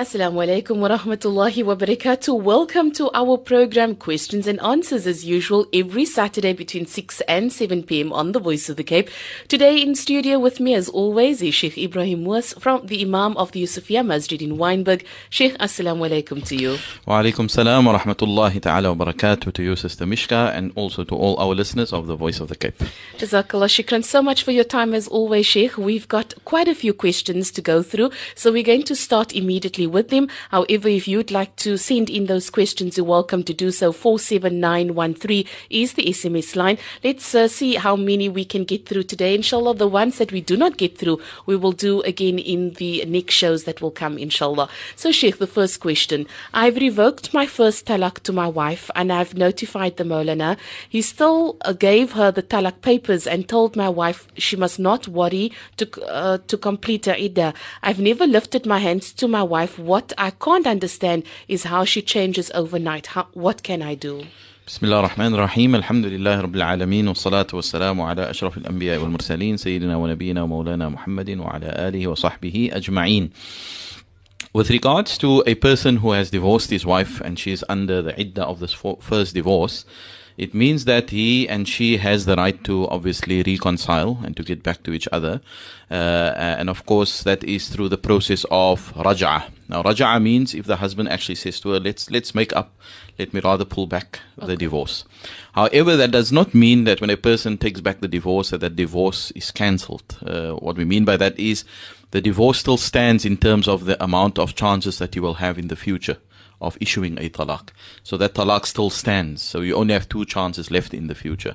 Assalamu alaikum wa rahmatullahi wa barakatuh. Welcome to our program Questions and Answers as usual every Saturday between 6 and 7 p.m. on the Voice of the Cape. Today in studio with me as always is Sheikh Ebrahim Moos from the Imam of the Yusufia Masjid in Wynberg. Sheikh, assalamu alaikum to you. Wa alaikum salam wa rahmatullahi ta'ala wa barakatuh to you Sister Mishka and also to all our listeners of the Voice of the Cape. Jazakallah shukran so much for your time as always Sheikh. We've got quite a few questions to go through so we're going to start immediately with them. However, if you'd like to send in those questions, you're welcome to do so. 47913 is the SMS line. Let's uh, see how many we can get through today. Inshallah, the ones that we do not get through, we will do again in the next shows that will come, inshallah. So, Sheikh, the first question. I've revoked my first talak to my wife and I've notified the Molana. He still uh, gave her the talak papers and told my wife she must not worry to, uh, to complete her iddah. I've never lifted my hands to my wife What I can't understand is how she changes overnight. How, what can I do? بسم الله الرحمن الرحيم الحمد لله رب العالمين والصلاة والسلام على أشرف الأنبياء والمرسلين سيدنا ونبينا ومولانا محمد وعلى آله وصحبه أجمعين With regards to a person who has divorced his wife and she is under the iddah of this first divorce, it means that he and she has the right to obviously reconcile and to get back to each other. Uh, and of course, that is through the process of raj'ah. Now, raj'ah means if the husband actually says to her, let's, let's make up, let me rather pull back okay. the divorce. However, that does not mean that when a person takes back the divorce, that that divorce is cancelled. Uh, what we mean by that is the divorce still stands in terms of the amount of chances that you will have in the future of issuing a talaq. So that talaq still stands. So you only have two chances left in the future.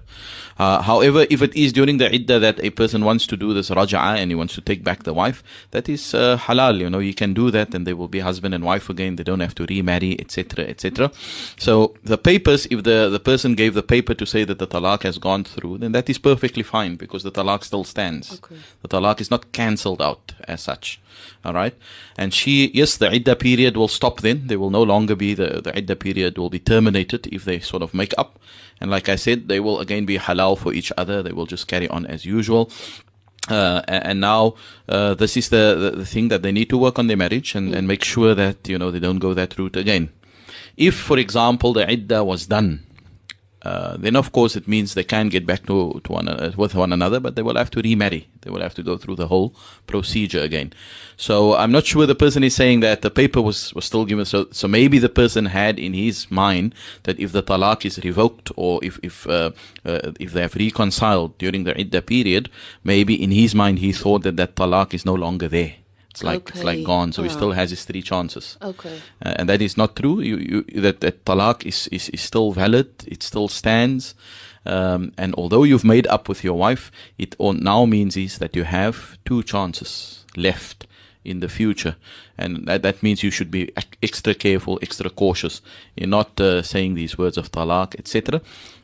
Uh, however, if it is during the iddah that a person wants to do this raj'ah and he wants to take back the wife, that is uh, halal. You know, you can do that and they will be husband and wife again. They don't have to remarry, etc., etc. So the papers, if the, the person gave the paper to say that the talaq has gone through, then that is perfectly fine because the talaq still stands. Okay. The talaq is not cancelled out as such. All right. And she, yes, the idda period will stop then. There will no longer be the, the idda period will be terminated if they sort of make up. And like I said, they will again be halal for each other. They will just carry on as usual. Uh, and now uh, this is the, the, the, thing that they need to work on their marriage and, and make sure that you know they don't go that route again. If, for example, the idda was done uh, then of course it means they can get back to, to one, uh, with one another, but they will have to remarry. They will have to go through the whole procedure again. So I'm not sure the person is saying that the paper was, was still given. So, so maybe the person had in his mind that if the talaq is revoked or if, if, uh, uh if they have reconciled during the idda period, maybe in his mind he thought that that talaq is no longer there. It's like okay. it's like gone. So he still has his three chances. Okay. Uh, and that is not true. You, you that that talaq is, is is still valid. It still stands. Um, and although you've made up with your wife, it now means is that you have two chances left in the future. And that, that means you should be extra careful, extra cautious You're not uh, saying these words of talaq, etc.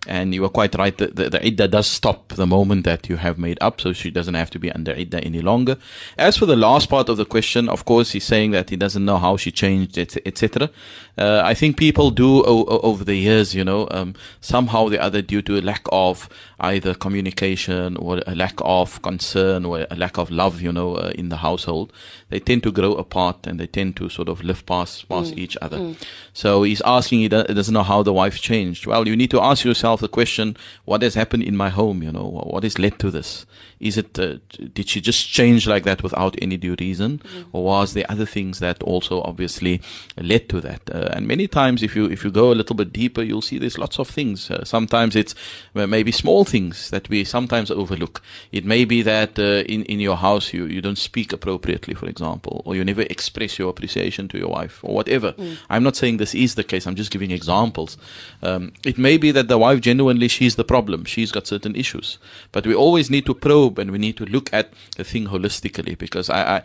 And you are quite right. The, the, the iddah does stop the moment that you have made up, so she doesn't have to be under idda any longer. As for the last part of the question, of course, he's saying that he doesn't know how she changed, etc. Uh, I think people do o- over the years, you know, um, somehow or the other, due to a lack of either communication or a lack of concern or a lack of love, you know, uh, in the household, they tend to grow apart and they tend to sort of live past past mm. each other. Mm. So he's asking, he doesn't know how the wife changed. Well, you need to ask yourself the question, what has happened in my home? You know, what has led to this? Is it, uh, did she just change like that without any due reason? Mm. Or was there other things that also obviously led to that? Uh, and many times, if you, if you go a little bit deeper, you'll see there's lots of things. Uh, sometimes it's maybe small things that we sometimes overlook. It may be that uh, in, in your house you, you don't speak appropriately, for example, or you never express your appreciation to your wife or whatever. Mm. I'm not saying this is the case. I'm just giving examples. Um, it may be that the wife genuinely she's the problem. She's got certain issues. But we always need to probe and we need to look at the thing holistically because I, I,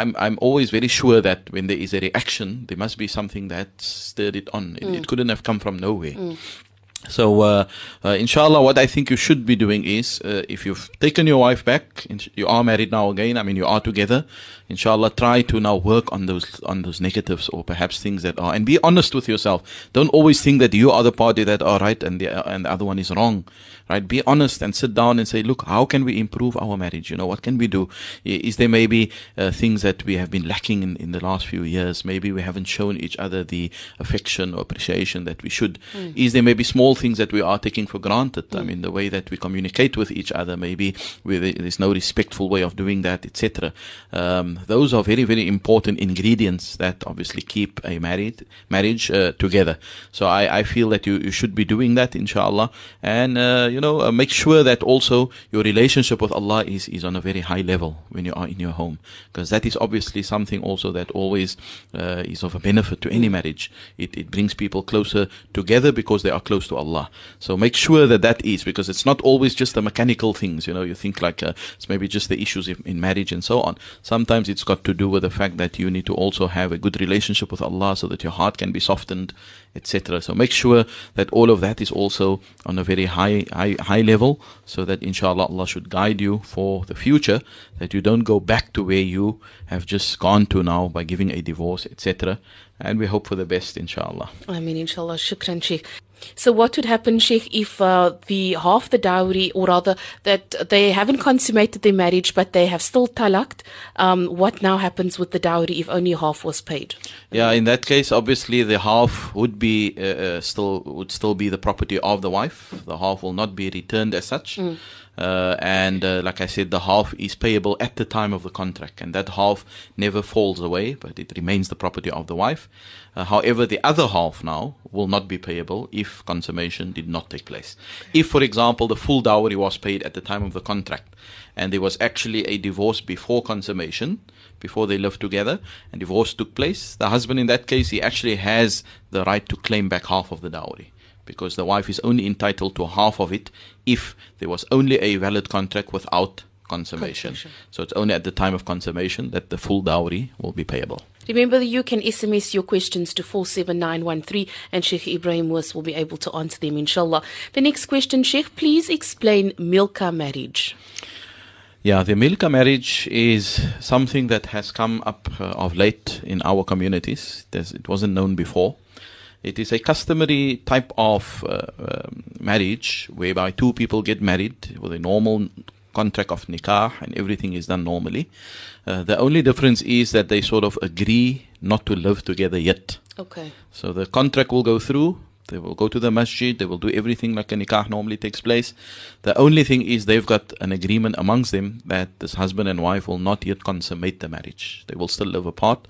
I'm, I'm always very sure that when there is a reaction, there must be something that stirred it on. It, mm. it couldn't have come from nowhere. Mm. So, uh, uh, inshallah, what I think you should be doing is, uh, if you've taken your wife back, you are married now again. I mean, you are together. Inshallah, try to now work on those on those negatives or perhaps things that are, and be honest with yourself. Don't always think that you are the party that are right and the and the other one is wrong. Right? Be honest and sit down and say, look, how can we improve our marriage? You know, what can we do? Is there maybe uh, things that we have been lacking in, in the last few years? Maybe we haven't shown each other the affection or appreciation that we should. Is there maybe small things that we are taking for granted? I mean, the way that we communicate with each other, maybe where there's no respectful way of doing that, etc. Um, those are very, very important ingredients that obviously keep a married marriage uh, together. So I, I feel that you, you should be doing that, inshallah, and uh, you know uh, make sure that also your relationship with Allah is is on a very high level when you are in your home, because that is obviously something also that always uh, is of a benefit to any marriage. It it brings people closer together because they are close to Allah. So make sure that that is because it's not always just the mechanical things. You know, you think like uh, it's maybe just the issues in, in marriage and so on. Sometimes it's got to do with the fact that you need to also have a good relationship with Allah so that your heart can be softened, etc. So make sure that all of that is also on a very high, high, high level so that inshallah Allah should guide you for the future, that you don't go back to where you have just gone to now by giving a divorce, etc. And we hope for the best, inshallah. I mean, inshallah, shukran, Sheikh. So, what would happen, Sheikh, if uh, the half the dowry, or rather that they haven't consummated their marriage, but they have still talaked? Um, what now happens with the dowry if only half was paid? Yeah, in that case, obviously the half would be uh, uh, still would still be the property of the wife. The half will not be returned as such. Uh, and uh, like I said, the half is payable at the time of the contract, and that half never falls away, but it remains the property of the wife. Uh, however, the other half now will not be payable if consummation did not take place. If, for example, the full dowry was paid at the time of the contract, and there was actually a divorce before consummation, before they lived together, and divorce took place, the husband in that case he actually has the right to claim back half of the dowry because the wife is only entitled to half of it if there was only a valid contract without consummation. Consummation. So it's only at the time of consummation that the full dowry will be payable. Remember, you can SMS your questions to 47913 and Sheikh Ebrahim Moos will be able to answer them, inshallah. The next question, Sheikh, please explain Milka marriage. Yeah, the Milka marriage is something that has come up uh, of late in our communities. There's, it wasn't known before. It is a customary type of uh, um, marriage whereby two people get married with a normal contract of nikah and everything is done normally. Uh, the only difference is that they sort of agree not to live together yet. Okay. So the contract will go through. They will go to the masjid. They will do everything like a nikah normally takes place. The only thing is they've got an agreement amongst them that this husband and wife will not yet consummate the marriage. They will still live apart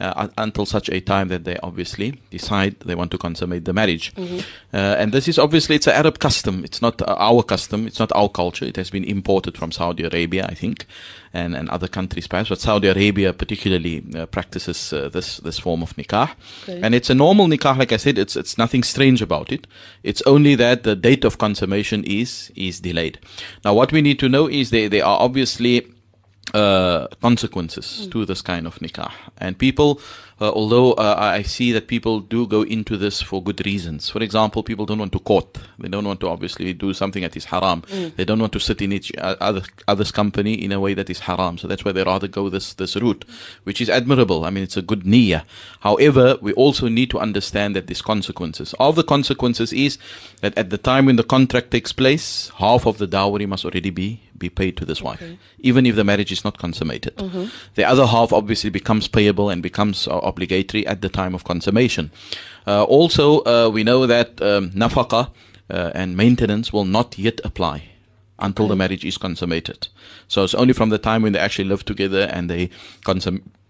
uh, until such a time that they obviously decide they want to consummate the marriage. Uh, and this is obviously it's an Arab custom. It's not our custom. It's not our culture. It has been imported from Saudi Arabia, I think, and, and other countries perhaps. But Saudi Arabia particularly uh, practices uh, this this form of nikah, Okay. and it's a normal nikah. Like I said, it's it's nothing strange about it. It's only that the date of consummation is is delayed. Now, what we need to know is they they are obviously uh, consequences to this kind of nikah. And people, uh, although uh, I see that people do go into this for good reasons. For example, people don't want to court. They don't want to obviously do something that is haram. They don't want to sit in each uh, other other's company in a way that is haram. So that's why they rather go this this route, which is admirable. I mean, it's a good niyyah. However, we also need to understand that there's consequences. All the consequences is that at the time when the contract takes place, half of the dowry must already be be paid to this wife, even if the marriage is not consummated. The other half obviously becomes payable and becomes uh, obligatory at the time of consummation. Uh, also, uh, we know that um, nafaqa uh, and maintenance will not yet apply until the marriage is consummated. So it's only from the time when they actually live together and they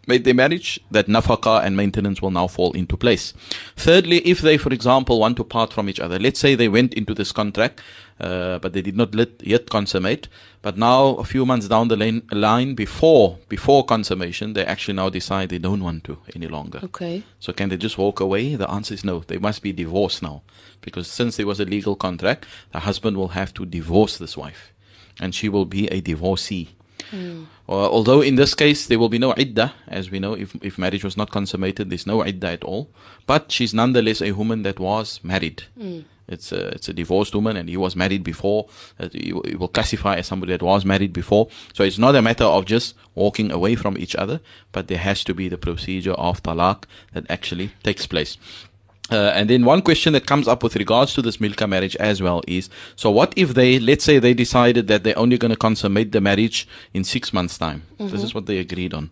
consummate their marriage that nafaqa and maintenance will now fall into place. Thirdly, if they, for example, want to part from each other, let's say they went into this contract, uh, but they did not let, yet consummate, but now a few months down the lane, line before before consummation, they actually now decide they don't want to any longer. Okay. So can they just walk away? The answer is no. They must be divorced now. Because since there was a legal contract, the husband will have to divorce this wife. And she will be a divorcee. Uh, although in this case there will be no iddah, as we know, if, if marriage was not consummated, there's no iddah at all. But she's nonetheless a woman that was married. it's a, it's a divorced woman and he was married before. You will classify as somebody that was married before. So it's not a matter of just walking away from each other, but there has to be the procedure of talaq that actually takes place. Uh, and then one question that comes up with regards to this milka marriage as well is so what if they let's say they decided that they're only going to consummate the marriage in six months time mm-hmm. this is what they agreed on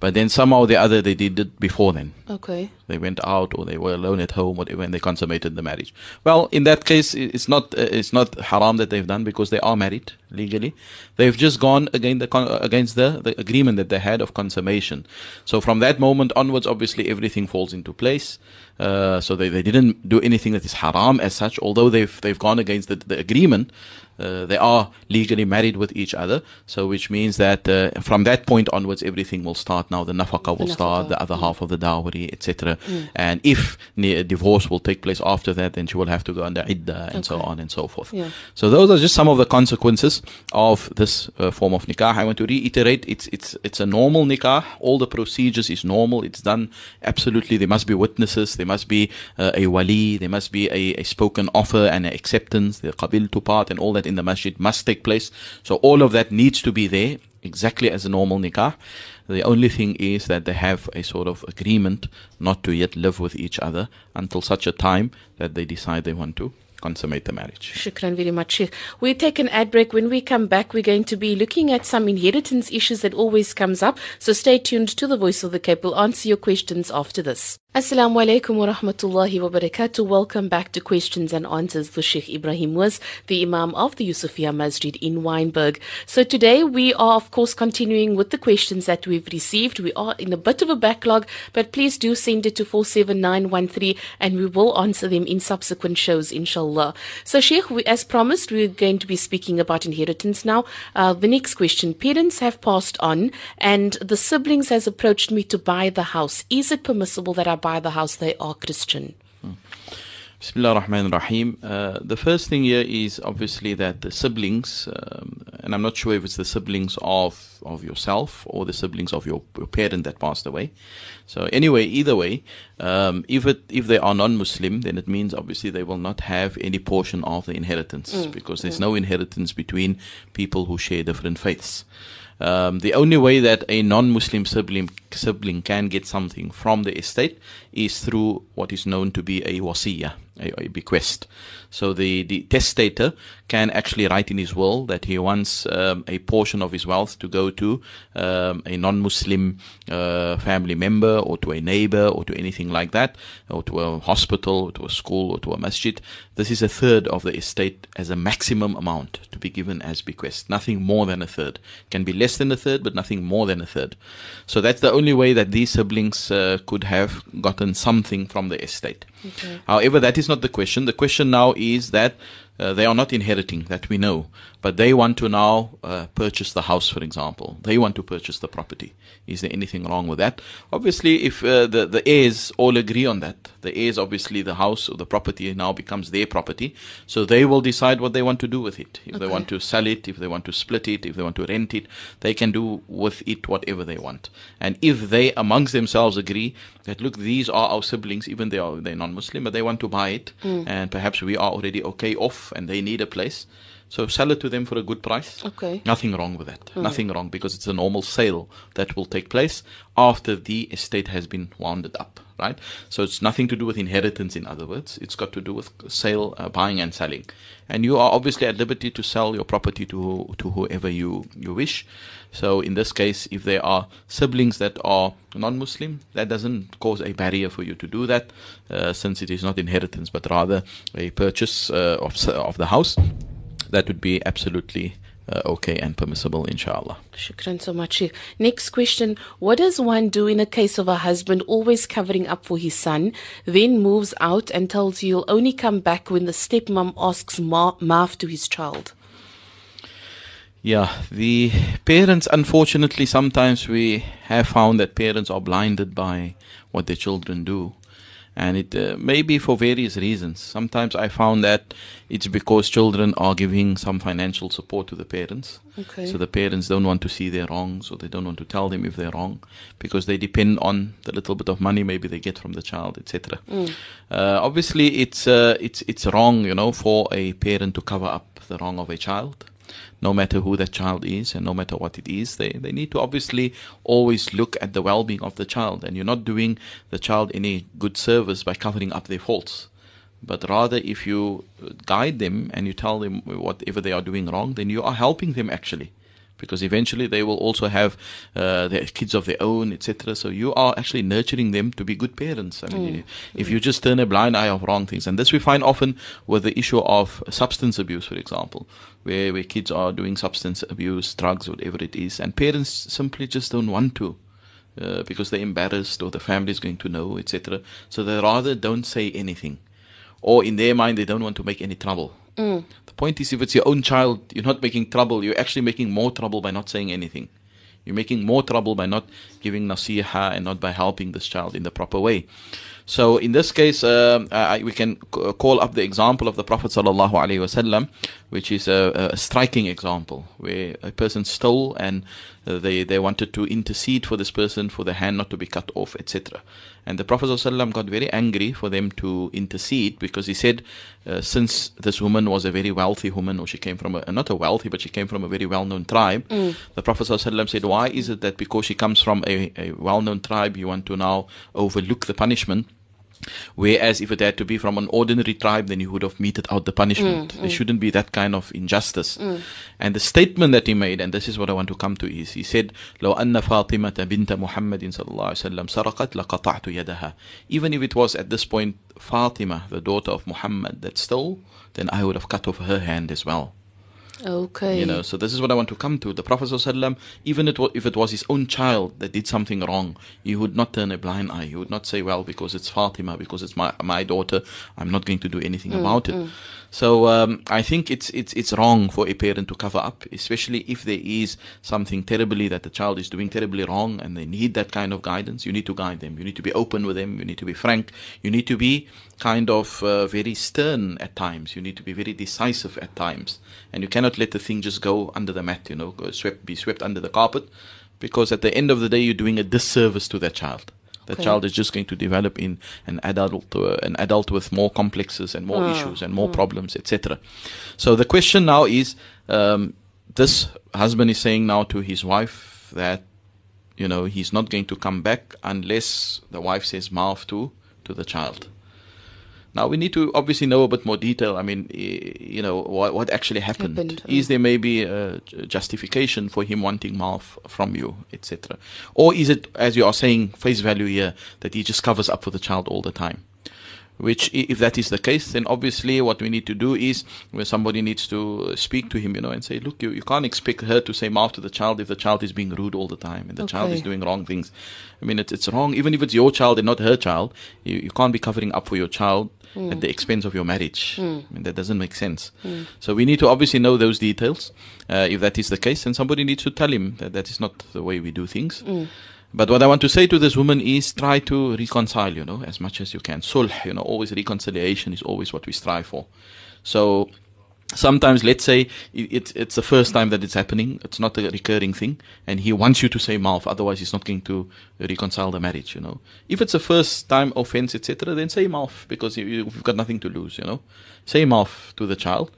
but then somehow or the other they did it before then. Okay. They went out or they were alone at home whatever and they consummated the marriage. Well, in that case, it's not uh, it's not haram that they've done because they are married legally. They've just gone against the against the, the agreement that they had of consummation. So from that moment onwards, obviously everything falls into place. Uh, so they, they didn't do anything that is haram as such, although they've they've gone against the, the agreement. Uh, they are legally married with each other. So, which means that uh, from that point onwards, everything will start. Now, the nafaka will the start, nafaka. the other mm. half of the dowry, etc. Mm. And if ne- divorce will take place after that, then she will have to go under idda and okay. so on and so forth. Yeah. So, those are just some of the consequences of this uh, form of nikah. I want to reiterate: it's it's it's a normal nikah. All the procedures is normal. It's done absolutely. There must be witnesses. There must be uh, a wali. There must be a, a spoken offer and an acceptance. The qabil to part and all that in the masjid must take place. So all of that needs to be there exactly as a normal nikah. The only thing is that they have a sort of agreement not to yet live with each other until such a time that they decide they want to consummate the marriage. Shukran very much. We take an ad break. When we come back, we're going to be looking at some inheritance issues that always comes up. So stay tuned to the Voice of the Cape. We'll answer your questions after this. Assalamu alaikum wa rahmatullahi wa barakatuh. Welcome back to Questions and Answers with Sheikh Ebrahim was the Imam of the Yusufia Masjid in Wynberg. So today we are of course continuing with the questions that we've received. We are in a bit of a backlog, but please do send it to 47913 and we will answer them in subsequent shows inshallah. So Sheikh, we, as promised, we're going to be speaking about inheritance now. Uh, the next question, parents have passed on and the siblings has approached me to buy the house. Is it permissible that I buy the house, they are Christian. Bismillah ar-Rahman rahim uh, the first thing here is obviously that the siblings, um, and I'm not sure if it's the siblings of, of yourself or the siblings of your, your parent that passed away. So anyway, either way, um, if it if they are non-Muslim, then it means obviously they will not have any portion of the inheritance mm. because there's mm. no inheritance between people who share different faiths. Um, the only way that a non-Muslim sibling sibling can get something from the estate is through what is known to be a wasiya, a, a bequest. So the, the testator can actually write in his will that he wants um, a portion of his wealth to go to um, a non-Muslim uh, family member or to a neighbor or to anything like that, or to a hospital or to a school or to a masjid. This is a third of the estate as a maximum amount to be given as bequest. Nothing more than a third. Can be less than a third, but nothing more than a third. So that's the only way that these siblings uh, could have gotten something from the estate. Okay. However, that is not the question. The question now is that uh, they are not inheriting, that we know, but they want to now uh, purchase the house, for example. They want to purchase the property. Is there anything wrong with that? Obviously, if uh, the, the heirs all agree on that, the heirs, obviously, the house or the property now becomes their property. So they will decide what they want to do with it. If okay. they want to sell it, if they want to split it, if they want to rent it, they can do with it whatever they want. And if they amongst themselves agree that, look, these are our siblings, even they are they're non-Muslim, but they want to buy it, mm. and perhaps we are already okay off and they need a place. So sell it to them for a good price. Okay. Nothing wrong with that. Mm. Nothing wrong because it's a normal sale that will take place after the estate has been wounded up, right? So it's nothing to do with inheritance, in other words. It's got to do with sale, uh, buying and selling. And you are obviously at liberty to sell your property to to whoever you you wish. So in this case, if there are siblings that are non-Muslim, that doesn't cause a barrier for you to do that, uh, since it is not inheritance but rather a purchase uh, of of the house. That would be absolutely uh, okay and permissible, inshallah. Shukran so much. Next question What does one do in a case of a husband always covering up for his son, then moves out and tells you he'll only come back when the stepmom asks ma- maaf to his child? Yeah, the parents, unfortunately, sometimes we have found that parents are blinded by what their children do. And it uh, may be for various reasons. Sometimes I found that it's because children are giving some financial support to the parents. Okay. So the parents don't want to see their wrongs, or they don't want to tell them if they're wrong, because they depend on the little bit of money maybe they get from the child, etc. Uh, obviously, it's uh, it's it's wrong, you know, for a parent to cover up the wrong of a child no matter who that child is and no matter what it is, they, they need to obviously always look at the well being of the child. And you're not doing the child any good service by covering up their faults. But rather, if you guide them and you tell them whatever they are doing wrong, then you are helping them actually because eventually they will also have uh, their kids of their own, etc. So you are actually nurturing them to be good parents. I mean, if you just turn a blind eye of wrong things, and this we find often with the issue of substance abuse, for example, where where kids are doing substance abuse, drugs, whatever it is, and parents simply just don't want to. Uh, because they're embarrassed or the family is going to know, etc. So they rather don't say anything. Or in their mind, they don't want to make any trouble. Mm. The point is, if it's your own child, you're not making trouble. You're actually making more trouble by not saying anything. You're making more trouble by not giving nasiha and not by helping this child in the proper way. So in this case, um, I, we can c- call up the example of the Prophet sallallahu alaihi wasallam, which is a, a striking example where a person stole and uh, they they wanted to intercede for this person for the hand not to be cut off, etc. And the Prophet ﷺ got very angry for them to intercede because he said, uh, since this woman was a very wealthy woman, or she came from a, not a wealthy, but she came from a very well-known tribe, the Prophet ﷺ said, why is it that because she comes from a, a well-known tribe, you want to now overlook the punishment? Whereas if it had to be from an ordinary tribe, then you would have meted out the punishment. There shouldn't be that kind of injustice. And the statement that he made, and this is what I want to come to, is he said, لو أن فاطمة بنت محمد صلى الله عليه وسلم سرقت لقطعت يدها. Even if it was at this point Fatima, the daughter of Muhammad, that stole, then I would have cut off her hand as well. Okay. You know, so this is what I want to come to. The Prophet ﷺ, even it if it was his own child that did something wrong, he would not turn a blind eye. He would not say, "Well, because it's Fatima, because it's my my daughter, I'm not going to do anything mm, about it." Mm. So um, I think it's it's it's wrong for a parent to cover up, especially if there is something terribly that the child is doing terribly wrong, and they need that kind of guidance. You need to guide them. You need to be open with them. You need to be frank. You need to be kind of uh, very stern at times. You need to be very decisive at times, and you cannot let the thing just go under the mat. You know, swept be swept under the carpet, because at the end of the day, you're doing a disservice to that child. The Okay. child is just going to develop in an adult, uh, an adult with more complexes and more Ah, issues and more problems, etc. So the question now is, um, this husband is saying now to his wife that, you know, he's not going to come back unless the wife says maaf to to the child. Now we need to obviously know a bit more detail. I mean, you know, what, what actually happened. Happened, Is there maybe a justification for him wanting maaf from you, etc., or is it, as you are saying, face value here that he just covers up for the child all the time? Which, if that is the case, then obviously what we need to do is when somebody needs to uh, speak to him, you know, and say, look, you, you can't expect her to say maaf to the child if the child is being rude all the time and the child is doing wrong things. I mean, it's, it's wrong. Even if it's your child and not her child, you, you can't be covering up for your child hmm. at the expense of your marriage. Hmm. I mean, that doesn't make sense. Hmm. So we need to obviously know those details. Uh, if that is the case, then somebody needs to tell him that that is not the way we do things. But what I want to say to this woman is try to reconcile, you know, as much as you can. Sulh, you know, always reconciliation is always what we strive for. So sometimes let's say it's it's the first time that it's happening. It's not a recurring thing. And he wants you to say maaf otherwise he's not going to reconcile the marriage you know. If it's a first time offense etc then say maaf because you, you've got nothing to lose you know. Say maaf to the child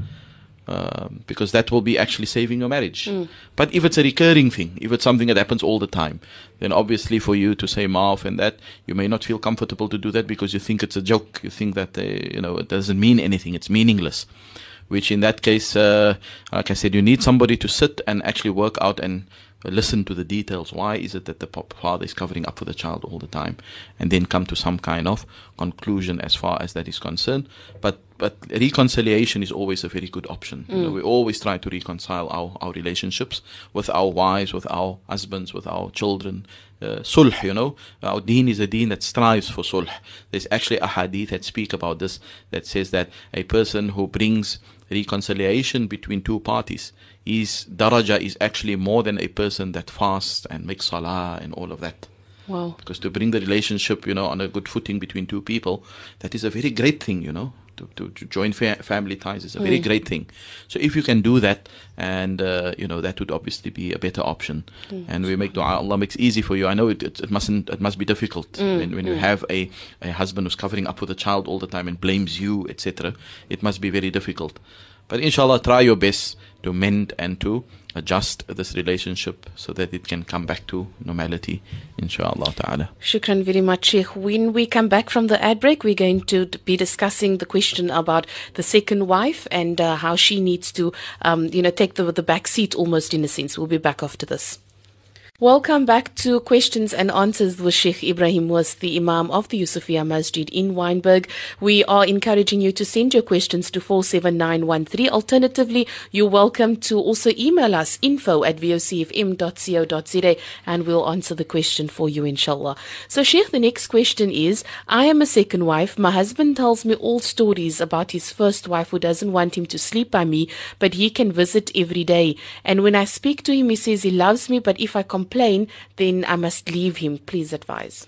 um, because that will be actually saving your marriage. But if it's a recurring thing, if it's something that happens all the time, then obviously for you to say maaf and that, you may not feel comfortable to do that because you think it's a joke. You think that, uh, you know, it doesn't mean anything. It's meaningless. Which in that case, uh, like I said, you need somebody to sit and actually work out and listen to the details. Why is it that the father is covering up for the child all the time, and then come to some kind of conclusion as far as that is concerned. But but reconciliation is always a very good option. You know, we always try to reconcile our, our relationships with our wives, with our husbands, with our children. Uh, sulh, you know, our deen is a deen that strives for sulh. There's actually a hadith that speak about this that says that a person who brings reconciliation between two parties his daraja is actually more than a person that fasts and makes salah and all of that Wow. Because to bring the relationship, you know, on a good footing between two people, that is a very great thing, you know. To, to, to join fa- family ties is a very hmm. great thing. So if you can do that, and uh, you know that would obviously be a better option. And we make dua. Allah makes easy for you. I know it, it, it mustn't. It must be difficult hmm. when, when you hmm. have a, a husband who's covering up with a child all the time and blames you, etc. It must be very difficult. But inshallah, try your best to mend and to adjust this relationship so that it can come back to normality, inshallah ta'ala. Shukran very much, Sheikh. When we come back from the ad break, we're going to be discussing the question about the second wife and uh, how she needs to, um, you know, take the, the back seat almost in a sense. We'll be back after this. Welcome back to questions and answers with Sheikh Ebrahim was the Imam of the Yusufia Masjid in Wynberg. We are encouraging you to send your questions to 47913. Alternatively, you're welcome to also email us info at vocfm.co.za and we'll answer the question for you inshallah. So Sheikh, the next question is, I am a second wife. My husband tells me all stories about his first wife who doesn't want him to sleep by me, but he can visit every day. And when I speak to him, he says he loves me, but if I complain, then I must leave him. Please advise.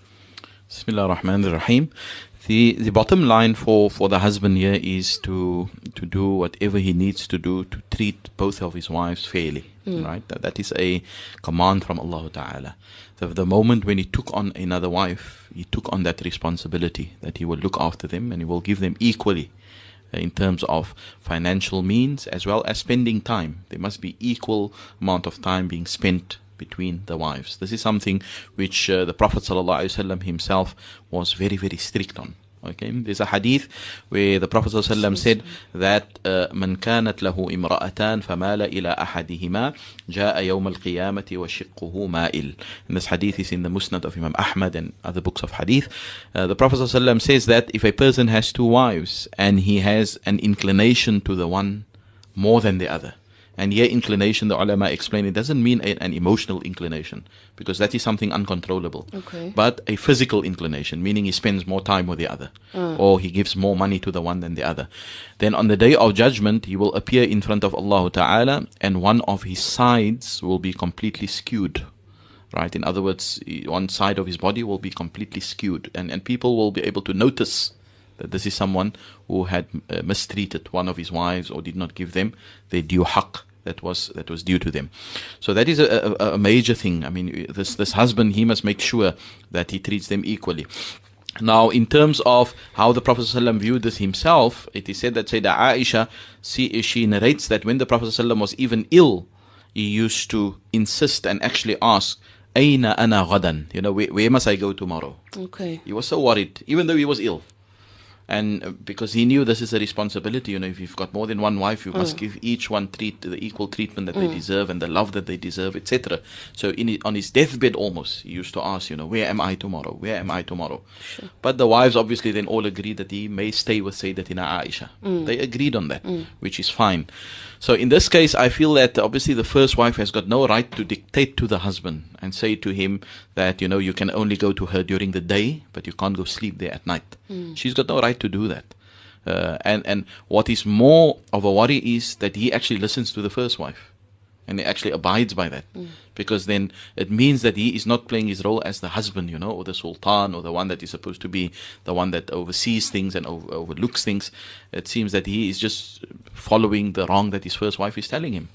Bismillah ar-Rahman ar-Rahim. The, the bottom line for, for the husband here is to to do whatever he needs to do to treat both of his wives fairly. Right? That, that is a command from Allah Ta'ala. So the moment when he took on another wife, he took on that responsibility that he will look after them and he will give them equally uh, in terms of financial means as well as spending time. There must be equal amount of time being spent between the wives. This is something which uh, the Prophet ﷺ himself was very, very strict on. Okay, there's a hadith where the Prophet ﷺ said that uh, من كانت له امرأتان فمال إلى أحدهما جاء يوم القيامة وشقه مائل. And this hadith is in the Musnad of Imam Ahmad and other books of hadith. Uh, the Prophet ﷺ says that if a person has two wives and he has an inclination to the one more than the other, and here inclination, the ulama explain, it doesn't mean a, an emotional inclination because that is something uncontrollable. Okay. But a physical inclination, meaning he spends more time with the other ah. or he gives more money to the one than the other. Then on the day of judgment, he will appear in front of Allah Ta'ala and one of his sides will be completely skewed. Right? In other words, one side of his body will be completely skewed and, and people will be able to notice this is someone who had uh, mistreated one of his wives or did not give them their due haqq that was that was due to them. So that is a, a, a major thing. I mean, this this husband he must make sure that he treats them equally. Now, in terms of how the Prophet ﷺ viewed this himself, it is said that Sayyidah Aisha, she, she narrates that when the Prophet ﷺ was even ill, he used to insist and actually ask, Aina ana ghadan? You know, where, where must I go tomorrow? Okay. He was so worried, even though he was ill. And uh, because he knew this is a responsibility, you know, if you've got more than one wife, you must mm. give each one treat the equal treatment that they mm. deserve and the love that they deserve, etc. So, in on his deathbed, almost he used to ask, you know, where am I tomorrow? Where am I tomorrow? But the wives obviously then all agreed that he may stay with Sayyidatina Aisha. Mm. They agreed on that, which is fine. So, in this case, I feel that obviously the first wife has got no right to dictate to the husband and say to him that you know you can only go to her during the day, but you can't go sleep there at night. She's got no right to do that. Uh, and and what is more of a worry is that he actually listens to the first wife, and he actually abides by that, because then it means that he is not playing his role as the husband, you know, or the sultan, or the one that is supposed to be the one that oversees things and over, overlooks things. It seems that he is just following the wrong that his first wife is telling him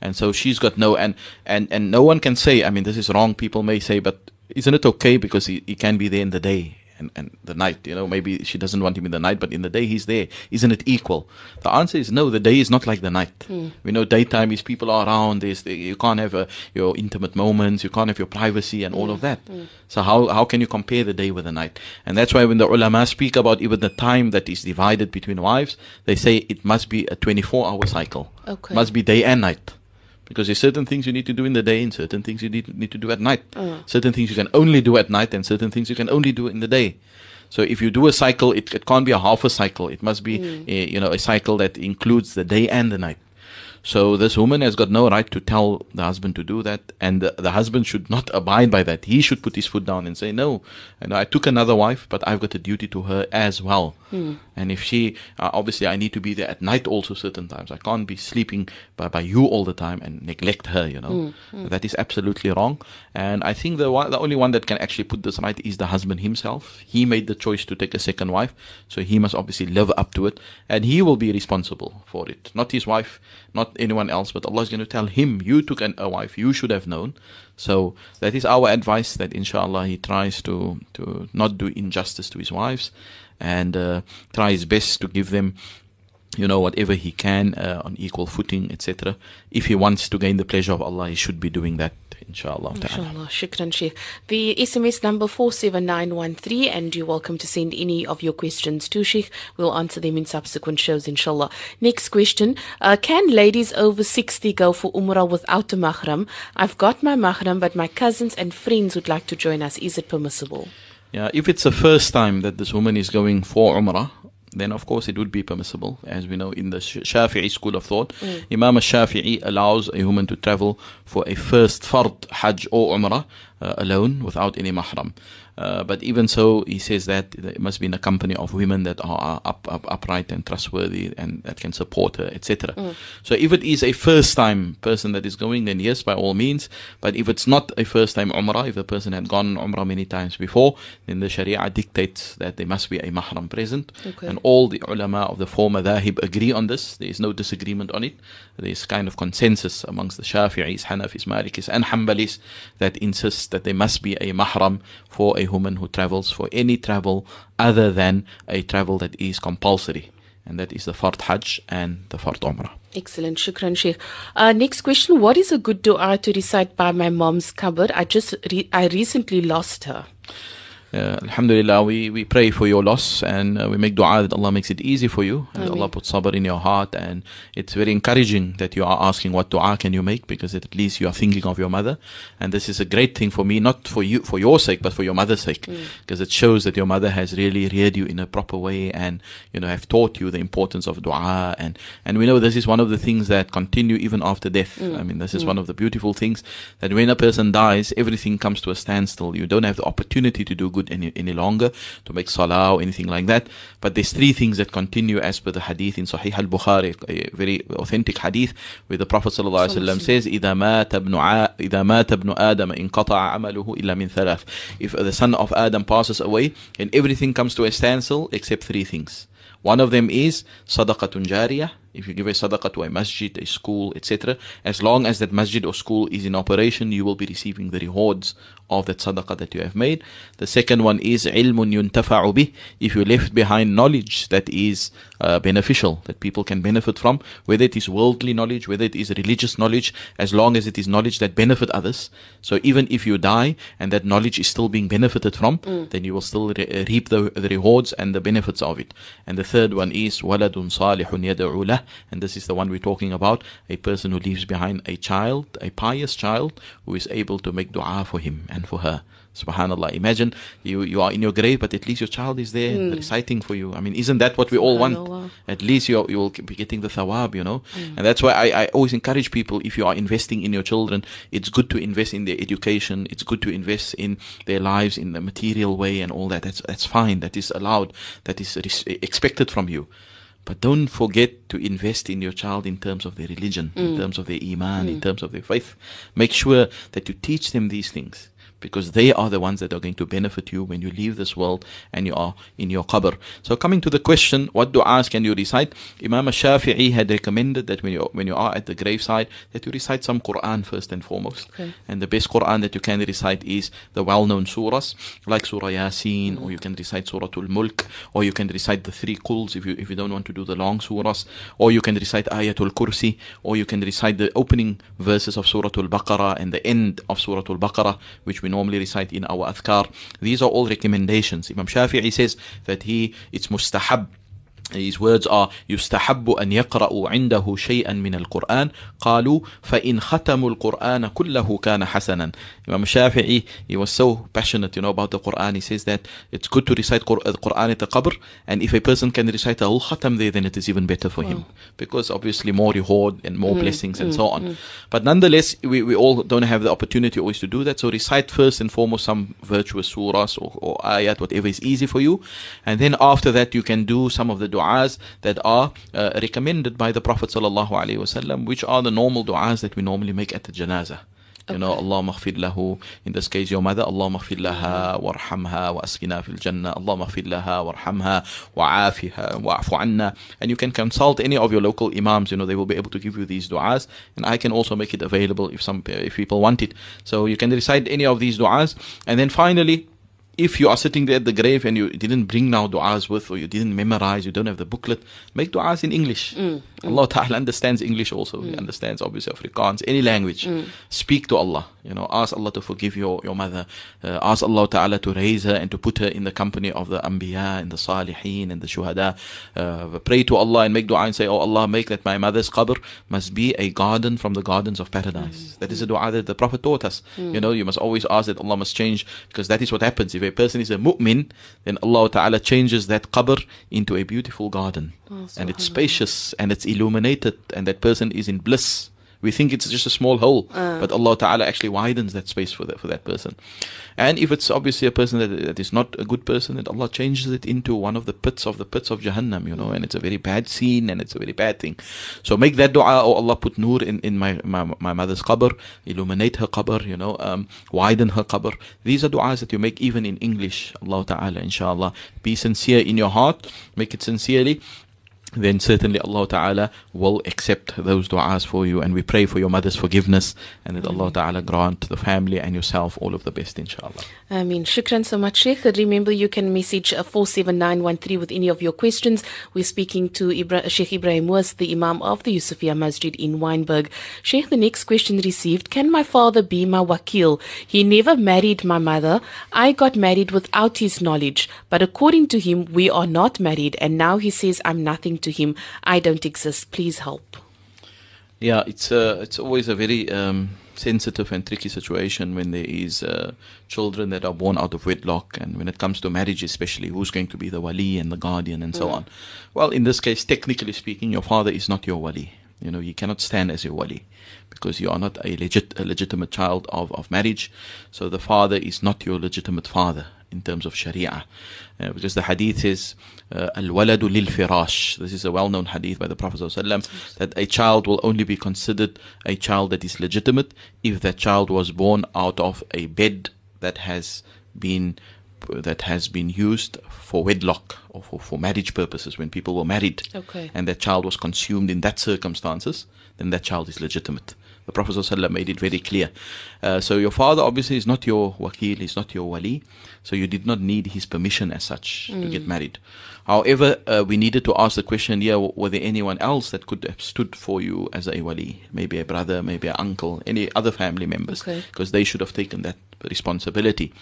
and so she's got no and and and no one can say i mean this is wrong people may say but isn't it okay because he, he can be there in the day and, and the night you know maybe she doesn't want him in the night but in the day he's there. Isn't it equal? The answer is no the day is not like the night. Hmm. We know daytime is people are around there's you can't have uh your intimate moments you can't have your privacy and all of hmm. that. Hmm. So how how can you compare the day with the night? And that's why when the ulama speak about even the time that is divided between wives they say it must be a 24 hour cycle. Okay. must be day and night because there's certain things you need to do in the day and certain things you need, need to do at night. Mm. Certain things you can only do at night and certain things you can only do in the day. So if you do a cycle, it, it can't be a half a cycle. It must be mm. a, you know a cycle that includes the day and the night. So this woman has got no right to tell the husband to do that, and the, the husband should not abide by that. He should put his foot down and say, "No, and I took another wife, but I've got a duty to her as well." Hmm. And if she, uh, obviously, I need to be there at night also certain times. I can't be sleeping by, by you all the time and neglect her. You know, hmm. Hmm. that is absolutely wrong. And I think the one, the only one that can actually put this right is the husband himself. He made the choice to take a second wife, so he must obviously live up to it, and he will be responsible for it, not his wife, not anyone else. But Allah is going to tell him, "You took an, a wife. You should have known." So that is our advice. That inshallah he tries to to not do injustice to his wives, and uh, try his best to give them you know, whatever he can uh, on equal footing, etc. If he wants to gain the pleasure of Allah, he should be doing that, inshallah. Inshallah. Shukran, Sheikh. The SMS number 47913, and you're welcome to send any of your questions to Sheikh. We'll answer them in subsequent shows, inshallah. Next question. Uh, can ladies over 60 go for Umrah without a mahram? I've got my mahram, but my cousins and friends would like to join us. Is it permissible? Yeah, if it's the first time that this woman is going for Umrah, then of course it would be permissible. As we know in the Shafi'i school of thought, mm. Imam al-Shafi'i allows a woman to travel for a first fard, Hajj or Umrah uh, alone without any mahram. Uh, but even so, he says that it must be in a company of women that are up, up, upright and trustworthy and that can support her, etc. So if it is a first time person that is going, then yes, by all means. But if it's not a first time Umrah, if the person had gone on Umrah many times before, then the Sharia dictates that there must be a mahram present. Okay. And all the ulama of the four madhahib agree on this. There is no disagreement on it. There is kind of consensus amongst the Shafi'is, Hanafis, Malikis, and Hanbalis that insist that there must be a mahram for a woman who travels for any travel other than a travel that is compulsory. And that is the Fard Hajj and the Fard Umrah. Excellent. Shukran, Sheikh. Uh, next question. What is a good dua to recite by my mom's cupboard? I just, re- I recently lost her. Uh, Alhamdulillah, we, we pray for your loss and uh, we make dua that Allah makes it easy for you. And Ameen. Allah puts sabr in your heart and it's very encouraging that you are asking what dua can you make because at least you are thinking of your mother. And this is a great thing for me not for you for your sake but for your mother's sake. Because it shows that your mother has really reared you in a proper way and you know have taught you the importance of dua. And and we know this is one of the things that continue even after death. I mean this is one of the beautiful things that when a person dies everything comes to a standstill. You don't have the opportunity to do good any, any longer to make salah or anything like that but there's three things that continue as per the hadith in Sahih al-Bukhari a very authentic hadith where the Prophet sallallahu alaihi wasallam says إذا مات ابن ع... إذا مات ابن آدم انقطع عمله إلا من ثلاث if the son of Adam passes away and everything comes to a standstill except three things one of them is sadaqatun jariyah. if you give a sadaqah to a masjid, a school, etc., as long as that masjid or school is in operation, you will be receiving the rewards of that sadaqah that you have made. The second one is ilmun yuntafa'u bih. If you left behind knowledge that is uh, beneficial, that people can benefit from, whether it is worldly knowledge, whether it is religious knowledge, as long as it is knowledge that benefit others. So even if you die and that knowledge is still being benefited from, then you will still re- reap the, the rewards and the benefits of it. And the third one is waladun salihun yad'u and this is the one we're talking about, a person who leaves behind a child, a pious child, who is able to make dua for him and for her. Subhanallah. Imagine you, you are in your grave, but at least your child is there hmm. reciting for you. I mean, isn't that what we all want? At least you you will be getting the thawab, you know. Hmm. And that's why I, I always encourage people if you are investing in your children, it's good to invest in their education. It's good to invest in their lives in the material way and all that. That's that's fine. That is allowed. That is expected from you. But don't forget to invest in your child in terms of their religion, in mm. terms of their iman, in mm. terms of their faith. Make sure that you teach them these things because they are the ones that are going to benefit you when you leave this world and you are in your qabr. So coming to the question, what du'as can you recite? Imam al-Shafi'i had recommended that when you when you are at the graveside that you recite some Quran first and foremost. Okay. And the best Quran that you can recite is the well-known surahs like Surah Yasin or you can recite Surah Al-Mulk or you can recite the three quls if you if you don't want to do the long surahs or you can recite Ayatul Kursi or you can recite the opening verses of Surah Al-Baqarah and the end of Surah Al-Baqarah which we normally recite in our adhkar. These are all recommendations. Imam Shafi'i says that he it's mustahab His words are يستحب أن يقرأوا عنده شيئا من القرآن قالوا فإن ختموا القرآن كله كان حسنا Imam Shafi'i he was so passionate you know about the Quran he says that it's good to recite Qur- the Quran at the qabr and if a person can recite the whole khatam there then it is even better for him because obviously more reward and more blessings and so on but nonetheless we, we all don't have the opportunity always to do that so recite first and foremost some virtuous surahs or, or ayat whatever is easy for you and then after that you can do some of the du'as that are uh, recommended by the Prophet sallallahu alaihi wasallam which are the normal du'as that we normally make at the janazah you know, Allah maghfir lahu. In this case, your mother, Allah maghfir laha, warhamha, wa askina fil jannah. Allah maghfir laha, warhamha, wa afiha, anna. And you can consult any of your local imams. You know, they will be able to give you these du'as. And I can also make it available if some if people want it. So you can recite any of these du'as. And then finally, if you are sitting there at the grave and you didn't bring now du'as with or you didn't memorize, you don't have the booklet, make du'as in English. Mm, mm. Allah Ta'ala understands English also. He mm. understands obviously Afrikaans, any language. Speak to Allah. You know, ask Allah to forgive your, your mother. Uh, ask Allah Ta'ala to raise her and to put her in the company of the Anbiya and the Salihin and the Shuhada. Uh, pray to Allah and make dua and say, Oh Allah, make that my mother's qabr must be a garden from the gardens of paradise. That is a dua that the Prophet taught us. You know, you must always ask that Allah must change because that is what happens. If a person is a mu'min, then Allah Ta'ala changes that qabr into a beautiful garden. Oh, and it's spacious and it's illuminated and that person is in bliss. We think it's just a small hole, but Allah Ta'ala actually widens that space for that, for that person. And if it's obviously a person that, that is not a good person, that Allah changes it into one of the pits of the pits of Jahannam, you know, and it's a very bad scene and it's a very bad thing. So make that dua, oh Allah, put nur in, in my, my, my mother's qabr, illuminate her qabr, you know, um, widen her qabr. These are du'as that you make even in English, Allah Ta'ala, inshallah. Be sincere in your heart, make it sincerely then certainly Allah Ta'ala will accept those du'as for you and we pray for your mother's forgiveness and that Allah Ta'ala grant the family and yourself all of the best inshallah. I mean, shukran so much, Sheikh. Remember, you can message uh, 47913 with any of your questions. We're speaking to Ibra- Sheikh Ebrahim Moos, the Imam of the Yusufia Masjid in Wynberg. Sheikh, the next question received Can my father be my wakil? He never married my mother. I got married without his knowledge, but according to him, we are not married, and now he says I'm nothing to him. I don't exist. Please help. Yeah, it's uh, it's always a very um, sensitive and tricky situation when there is uh, children that are born out of wedlock, and when it comes to marriage, especially, who's going to be the wali and the guardian and so on. Well, in this case, technically speaking, your father is not your wali. You know, you cannot stand as your wali because you are not a, legit, a legitimate child of, of marriage. So the father is not your legitimate father in terms of Sharia. Uh, because the hadith is uh, al-waladu lil firash. This is a well-known hadith by the Prophet ﷺ, that a child will only be considered a child that is legitimate if that child was born out of a bed that has been that has been used for wedlock or for, for marriage purposes when people were married Okay. and that child was consumed in that circumstances then that child is legitimate the Prophet ﷺ made it very clear. Uh, so your father obviously is not your wakil, he's not your wali. So you did not need his permission as such to get married. However, uh, we needed to ask the question, yeah, were there anyone else that could have stood for you as a wali? Maybe a brother, maybe an uncle, any other family members. Okay. Because they should have taken that responsibility.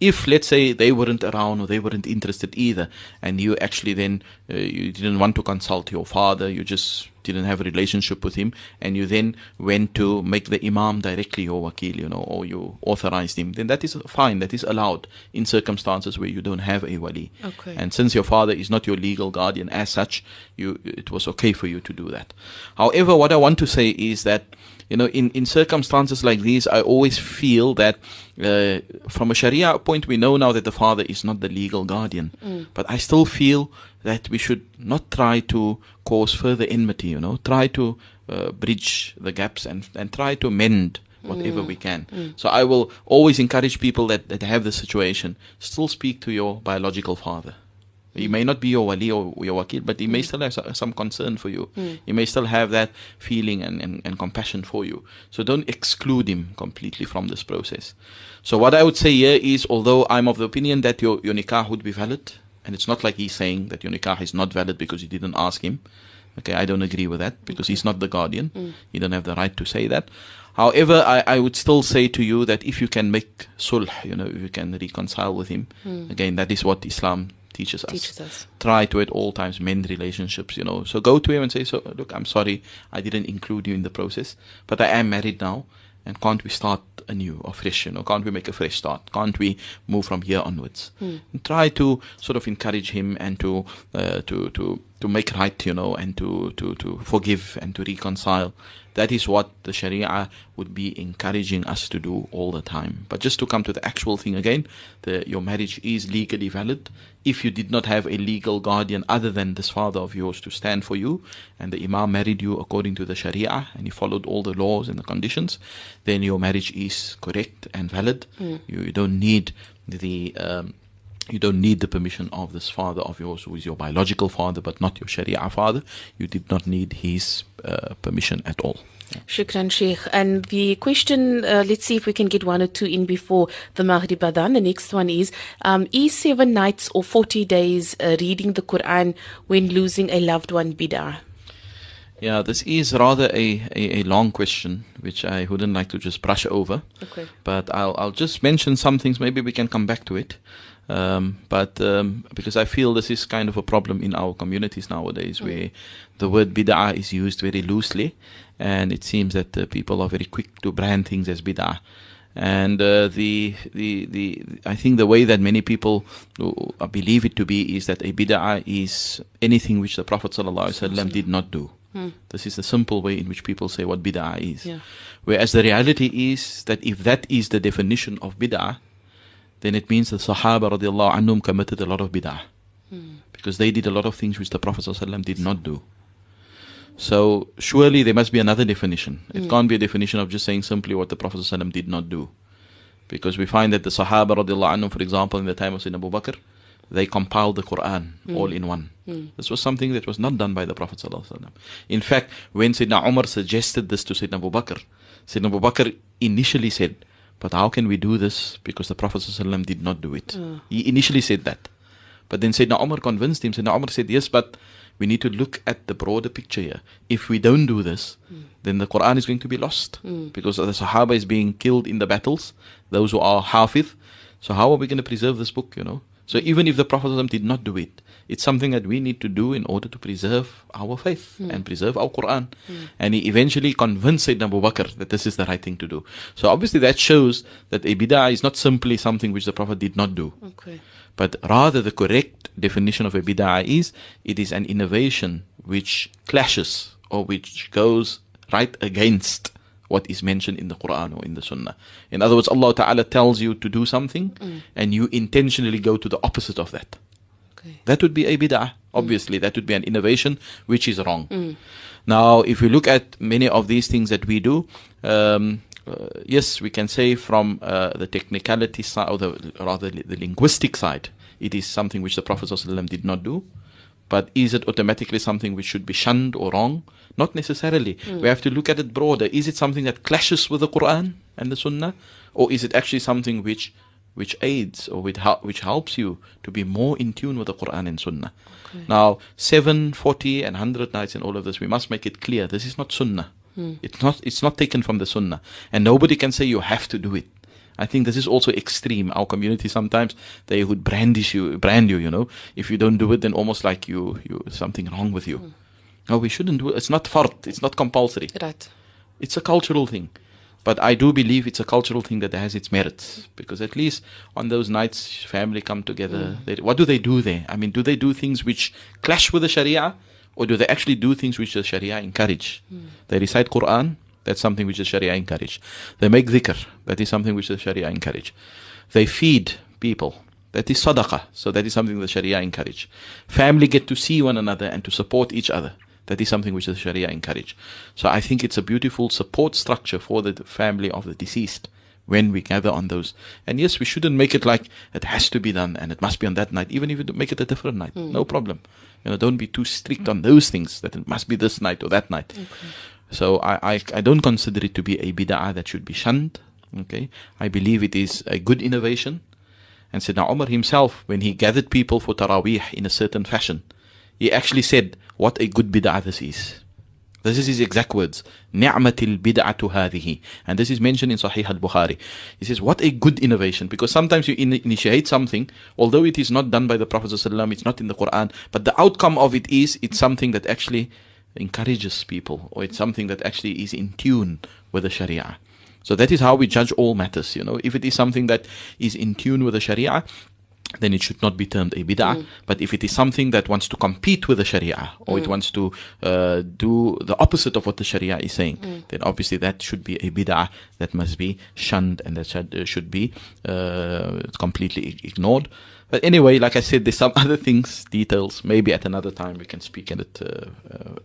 If, let's say, they weren't around or they weren't interested either, and you actually then, uh, you didn't want to consult your father, you just didn't have a relationship with him, and you then went to make the imam directly your wakil, you know, or you authorized him, then that is fine, that is allowed in circumstances where you don't have a wali. Okay. And since your father is not your legal guardian as such, you it was okay for you to do that. However, what I want to say is that you know, in, in circumstances like these, I always feel that uh, from a Sharia point, we know now that the father is not the legal guardian. But I still feel that we should not try to cause further enmity, you know, try to uh, bridge the gaps and, and try to mend whatever mm. we can. Mm. So I will always encourage people that, that have this situation, still speak to your biological father. He may not be your wali or your wakil, but he may mm. still have some concern for you. He may still have that feeling and, and, and compassion for you. So don't exclude him completely from this process. So what I would say here is, although I'm of the opinion that your, your nikah would be valid, and it's not like he's saying that your nikah is not valid because you didn't ask him. Okay, I don't agree with that because he's not the guardian. Mm. He don't have the right to say that. However, I, I would still say to you that if you can make sulh, you know, if you can reconcile with him, mm. again, that is what Islam teaches us. Teaches us. Try to at all times mend relationships, you know. So go to him and say, So look, I'm sorry I didn't include you in the process, but I am married now and can't we start anew or fresh, you know, can't we make a fresh start? Can't we move from here onwards? And try to sort of encourage him and to uh, to to to make right, you know, and to, to, to forgive and to reconcile. That is what the Sharia would be encouraging us to do all the time. But just to come to the actual thing again, the, your marriage is legally valid. If you did not have a legal guardian other than this father of yours to stand for you, and the Imam married you according to the Sharia, and you followed all the laws and the conditions, then your marriage is correct and valid. You, you don't need the um, you don't need the permission of this father of yours who is your biological father but not your sharia father you did not need his uh, permission at all Shukran, Sheikh. And the question, uh, let's see if we can get one or two in before the Maghrib Adhan. The next one is um, Is seven nights or 40 days uh, reading the Quran when losing a loved one bid'ah? yeah this is rather a, a, a long question which i wouldn't like to just brush over Okay. but I'll, I'll just mention some things maybe we can come back to it um, but um, because I feel this is kind of a problem in our communities nowadays, where the word bid'ah is used very loosely, and it seems that uh, people are very quick to brand things as bid'ah. And uh, the, the the I think the way that many people uh, believe it to be is that a bid'ah is anything which the Prophet ﷺ did not do. This is the simple way in which people say what bid'ah is. Yeah. Whereas the reality is that if that is the definition of bid'ah, then it means the Sahaba radiallahu anhum committed a lot of bid'ah. Because they did a lot of things which the Prophet ﷺ did not do. So surely there must be another definition. It can't be a definition of just saying simply what the Prophet ﷺ did not do. Because we find that the Sahaba radiallahu anhum, for example, in the time of Sayyidina Abu Bakr, they compiled the Quran all in one. This was something that was not done by the Prophet ﷺ. In fact, when Sayyidina Umar suggested this to Sayyidina Abu Bakr, Sayyidina Abu Bakr initially said, but how can we do this? Because the Prophet ﷺ did not do it. Ah. He initially said that. But then Sayyidina Umar convinced him. Sayyidina Umar said, yes, but we need to look at the broader picture here. If we don't do this, hmm. then the Quran is going to be lost. Hmm. Because the Sahaba is being killed in the battles, those who are Hafiz. So how are we going to preserve this book, you know? So even if the Prophet ﷺ did not do it, it's something that we need to do in order to preserve our faith hmm. and preserve our Quran. Hmm. And he eventually convinced Sayyidina Abu Bakr that this is the right thing to do. So obviously that shows that a bid'ah is not simply something which the Prophet did not do. Okay. But rather, the correct definition of a bid'ah is it is an innovation which clashes or which goes right against what is mentioned in the Quran or in the Sunnah. In other words, Allah Ta'ala tells you to do something hmm. and you intentionally go to the opposite of that. Okay. That would be a bid'ah. Obviously, that would be an innovation which is wrong. Now, if we look at many of these things that we do, um, uh, yes, we can say from uh, the technicality side, or the, rather the linguistic side, it is something which the Prophet ﷺ did not do. But is it automatically something which should be shunned or wrong? Not necessarily. We have to look at it broader. Is it something that clashes with the Quran and the Sunnah, or is it actually something which which aids or which, which helps you to be more in tune with the Quran and Sunnah? Now, 7, 40, and 100 nights and all of this, we must make it clear this is not Sunnah. Hmm. It's not it's not taken from the Sunnah, and nobody can say you have to do it. I think this is also extreme. Our community sometimes they would brandish you, brand you. You know, if you don't do it, then almost like you you something wrong with you. Hmm. No, we shouldn't do it. It's not fard. It's not compulsory. Right. It's a cultural thing. But I do believe it's a cultural thing that has its merits because at least on those nights, family come together. Mm. They, what do they do there? I mean, do they do things which clash with the Sharia, or do they actually do things which the Sharia encourage? Mm. They recite Quran. That's something which the Sharia encourage. They make dhikr. That is something which the Sharia encourage. They feed people. That is sadaqah. So that is something the Sharia encourage. Family get to see one another and to support each other. That is something which the Sharia encourage. So I think it's a beautiful support structure for the family of the deceased when we gather on those. And yes, we shouldn't make it like it has to be done and it must be on that night, even if you make it a different night. Hmm. No problem. You know, don't be too strict on those things that it must be this night or that night. So I, I, I don't consider it to be a bid'ah that should be shunned. Okay. I believe it is a good innovation. And Sayyidina Umar himself, when he gathered people for Taraweeh in a certain fashion, he actually said, What a good bid'ah this is. This is his exact words. نعمة البدعة هذه. And this is mentioned in Sahih al-Bukhari. He says, what a good innovation. Because sometimes you in- initiate something, although it is not done by the Prophet ﷺ, it's not in the Quran, but the outcome of it is, it's something that actually encourages people, or it's something that actually is in tune with the Sharia. So that is how we judge all matters, you know. If it is something that is in tune with the Sharia, then it should not be termed a bid'ah. Mm. But if it is something that wants to compete with the Sharia or Mm. it wants to uh, do the opposite of what the Sharia is saying, Mm. then obviously that should be a bid'ah that must be shunned and that should, uh, be uh, completely ignored. But anyway, like I said, there's some other things, details. Maybe at another time we can speak at it uh,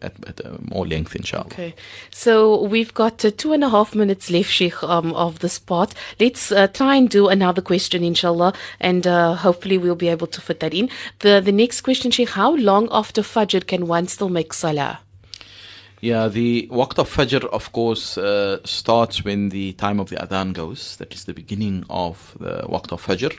at, at uh, more length, inshallah. Okay, so we've got uh, two and a half minutes left, Sheikh, um, of this part. Let's uh, try and do another question, inshallah, and uh, hopefully we'll be able to fit that in. The the next question, Sheikh, how long after Fajr can one still make salah? Yeah, the waqt of Fajr, of course, uh, starts when the time of the Adhan goes. That is the beginning of the waqt of Fajr.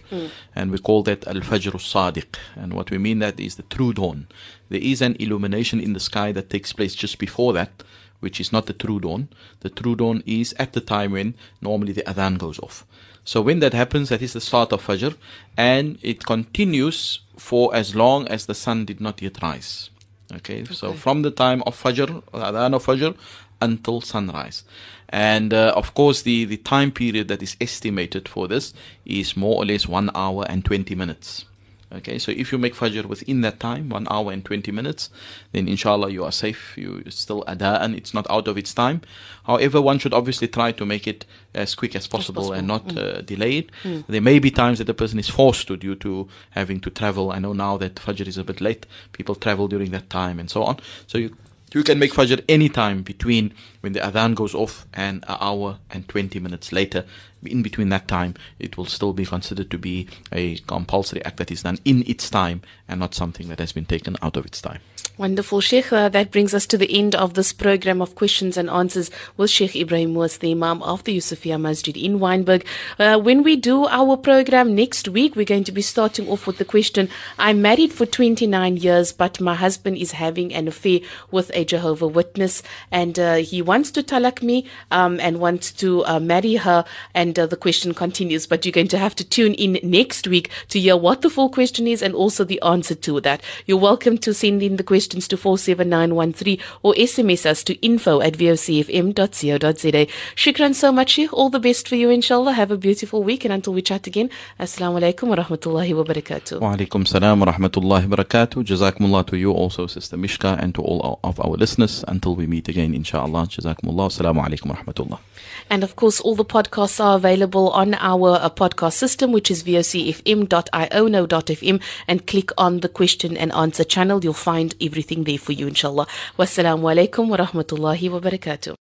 And we call that Al Fajr al Sadiq. And what we mean that is the true dawn. There is an illumination in the sky that takes place just before that, which is not the true dawn. The true dawn is at the time when normally the Adhan goes off. So when that happens, that is the start of Fajr. And it continues for as long as the sun did not yet rise. Okay, so from the time of Fajr, Adhan of Fajr, until sunrise. And uh, of course, the, the time period that is estimated for this is more or less one hour and 20 minutes. Okay, so if you make Fajr within that time, one hour and 20 minutes, then inshallah you are safe. You still Adaan, it's not out of its time. However, one should obviously try to make it as quick as possible, and not uh, delay it. There may be times that the person is forced to due to having to travel. I know now that Fajr is a bit late. People travel during that time and so on. So you you can make Fajr any time between when the Adhan goes off and an hour and 20 minutes later. In between that time, it will still be considered to be a compulsory act that is done in its time and not something that has been taken out of its time. Wonderful, Sheikh. Uh, that brings us to the end of this program of questions and answers with Sheikh Ebrahim Moos the Imam of the Yusufia Masjid in Wynberg. Uh, when we do our program next week, we're going to be starting off with the question I'm married for 29 years, but my husband is having an affair with a Jehovah Witness, and uh, he wants to talak me um, and wants to uh, marry her. And uh, the question continues, but you're going to have to tune in next week to hear what the full question is and also the answer to that. You're welcome to send in the questions to 47913 or SMS us to info at vocfm.co.za. Shukran so much, Sheikh. All the best for you, inshallah. Have a beautiful week. And until we chat again, Assalamu alaikum wa rahmatullahi wa barakatuh. Wa alaikum salam wa rahmatullahi wa barakatuh. Jazakumullah to you also, Sister Mishka, and to all of our listeners. Until we meet again, inshallah. Jazakumullah. Assalamu alaikum wa rahmatullah. And of course, all the podcasts are available on our uh, podcast system, which is vocfm.io, no.fm, and click on the question and answer channel. You'll find everything there for you, inshallah. Wassalamu alaikum wa rahmatullahi wa barakatuh.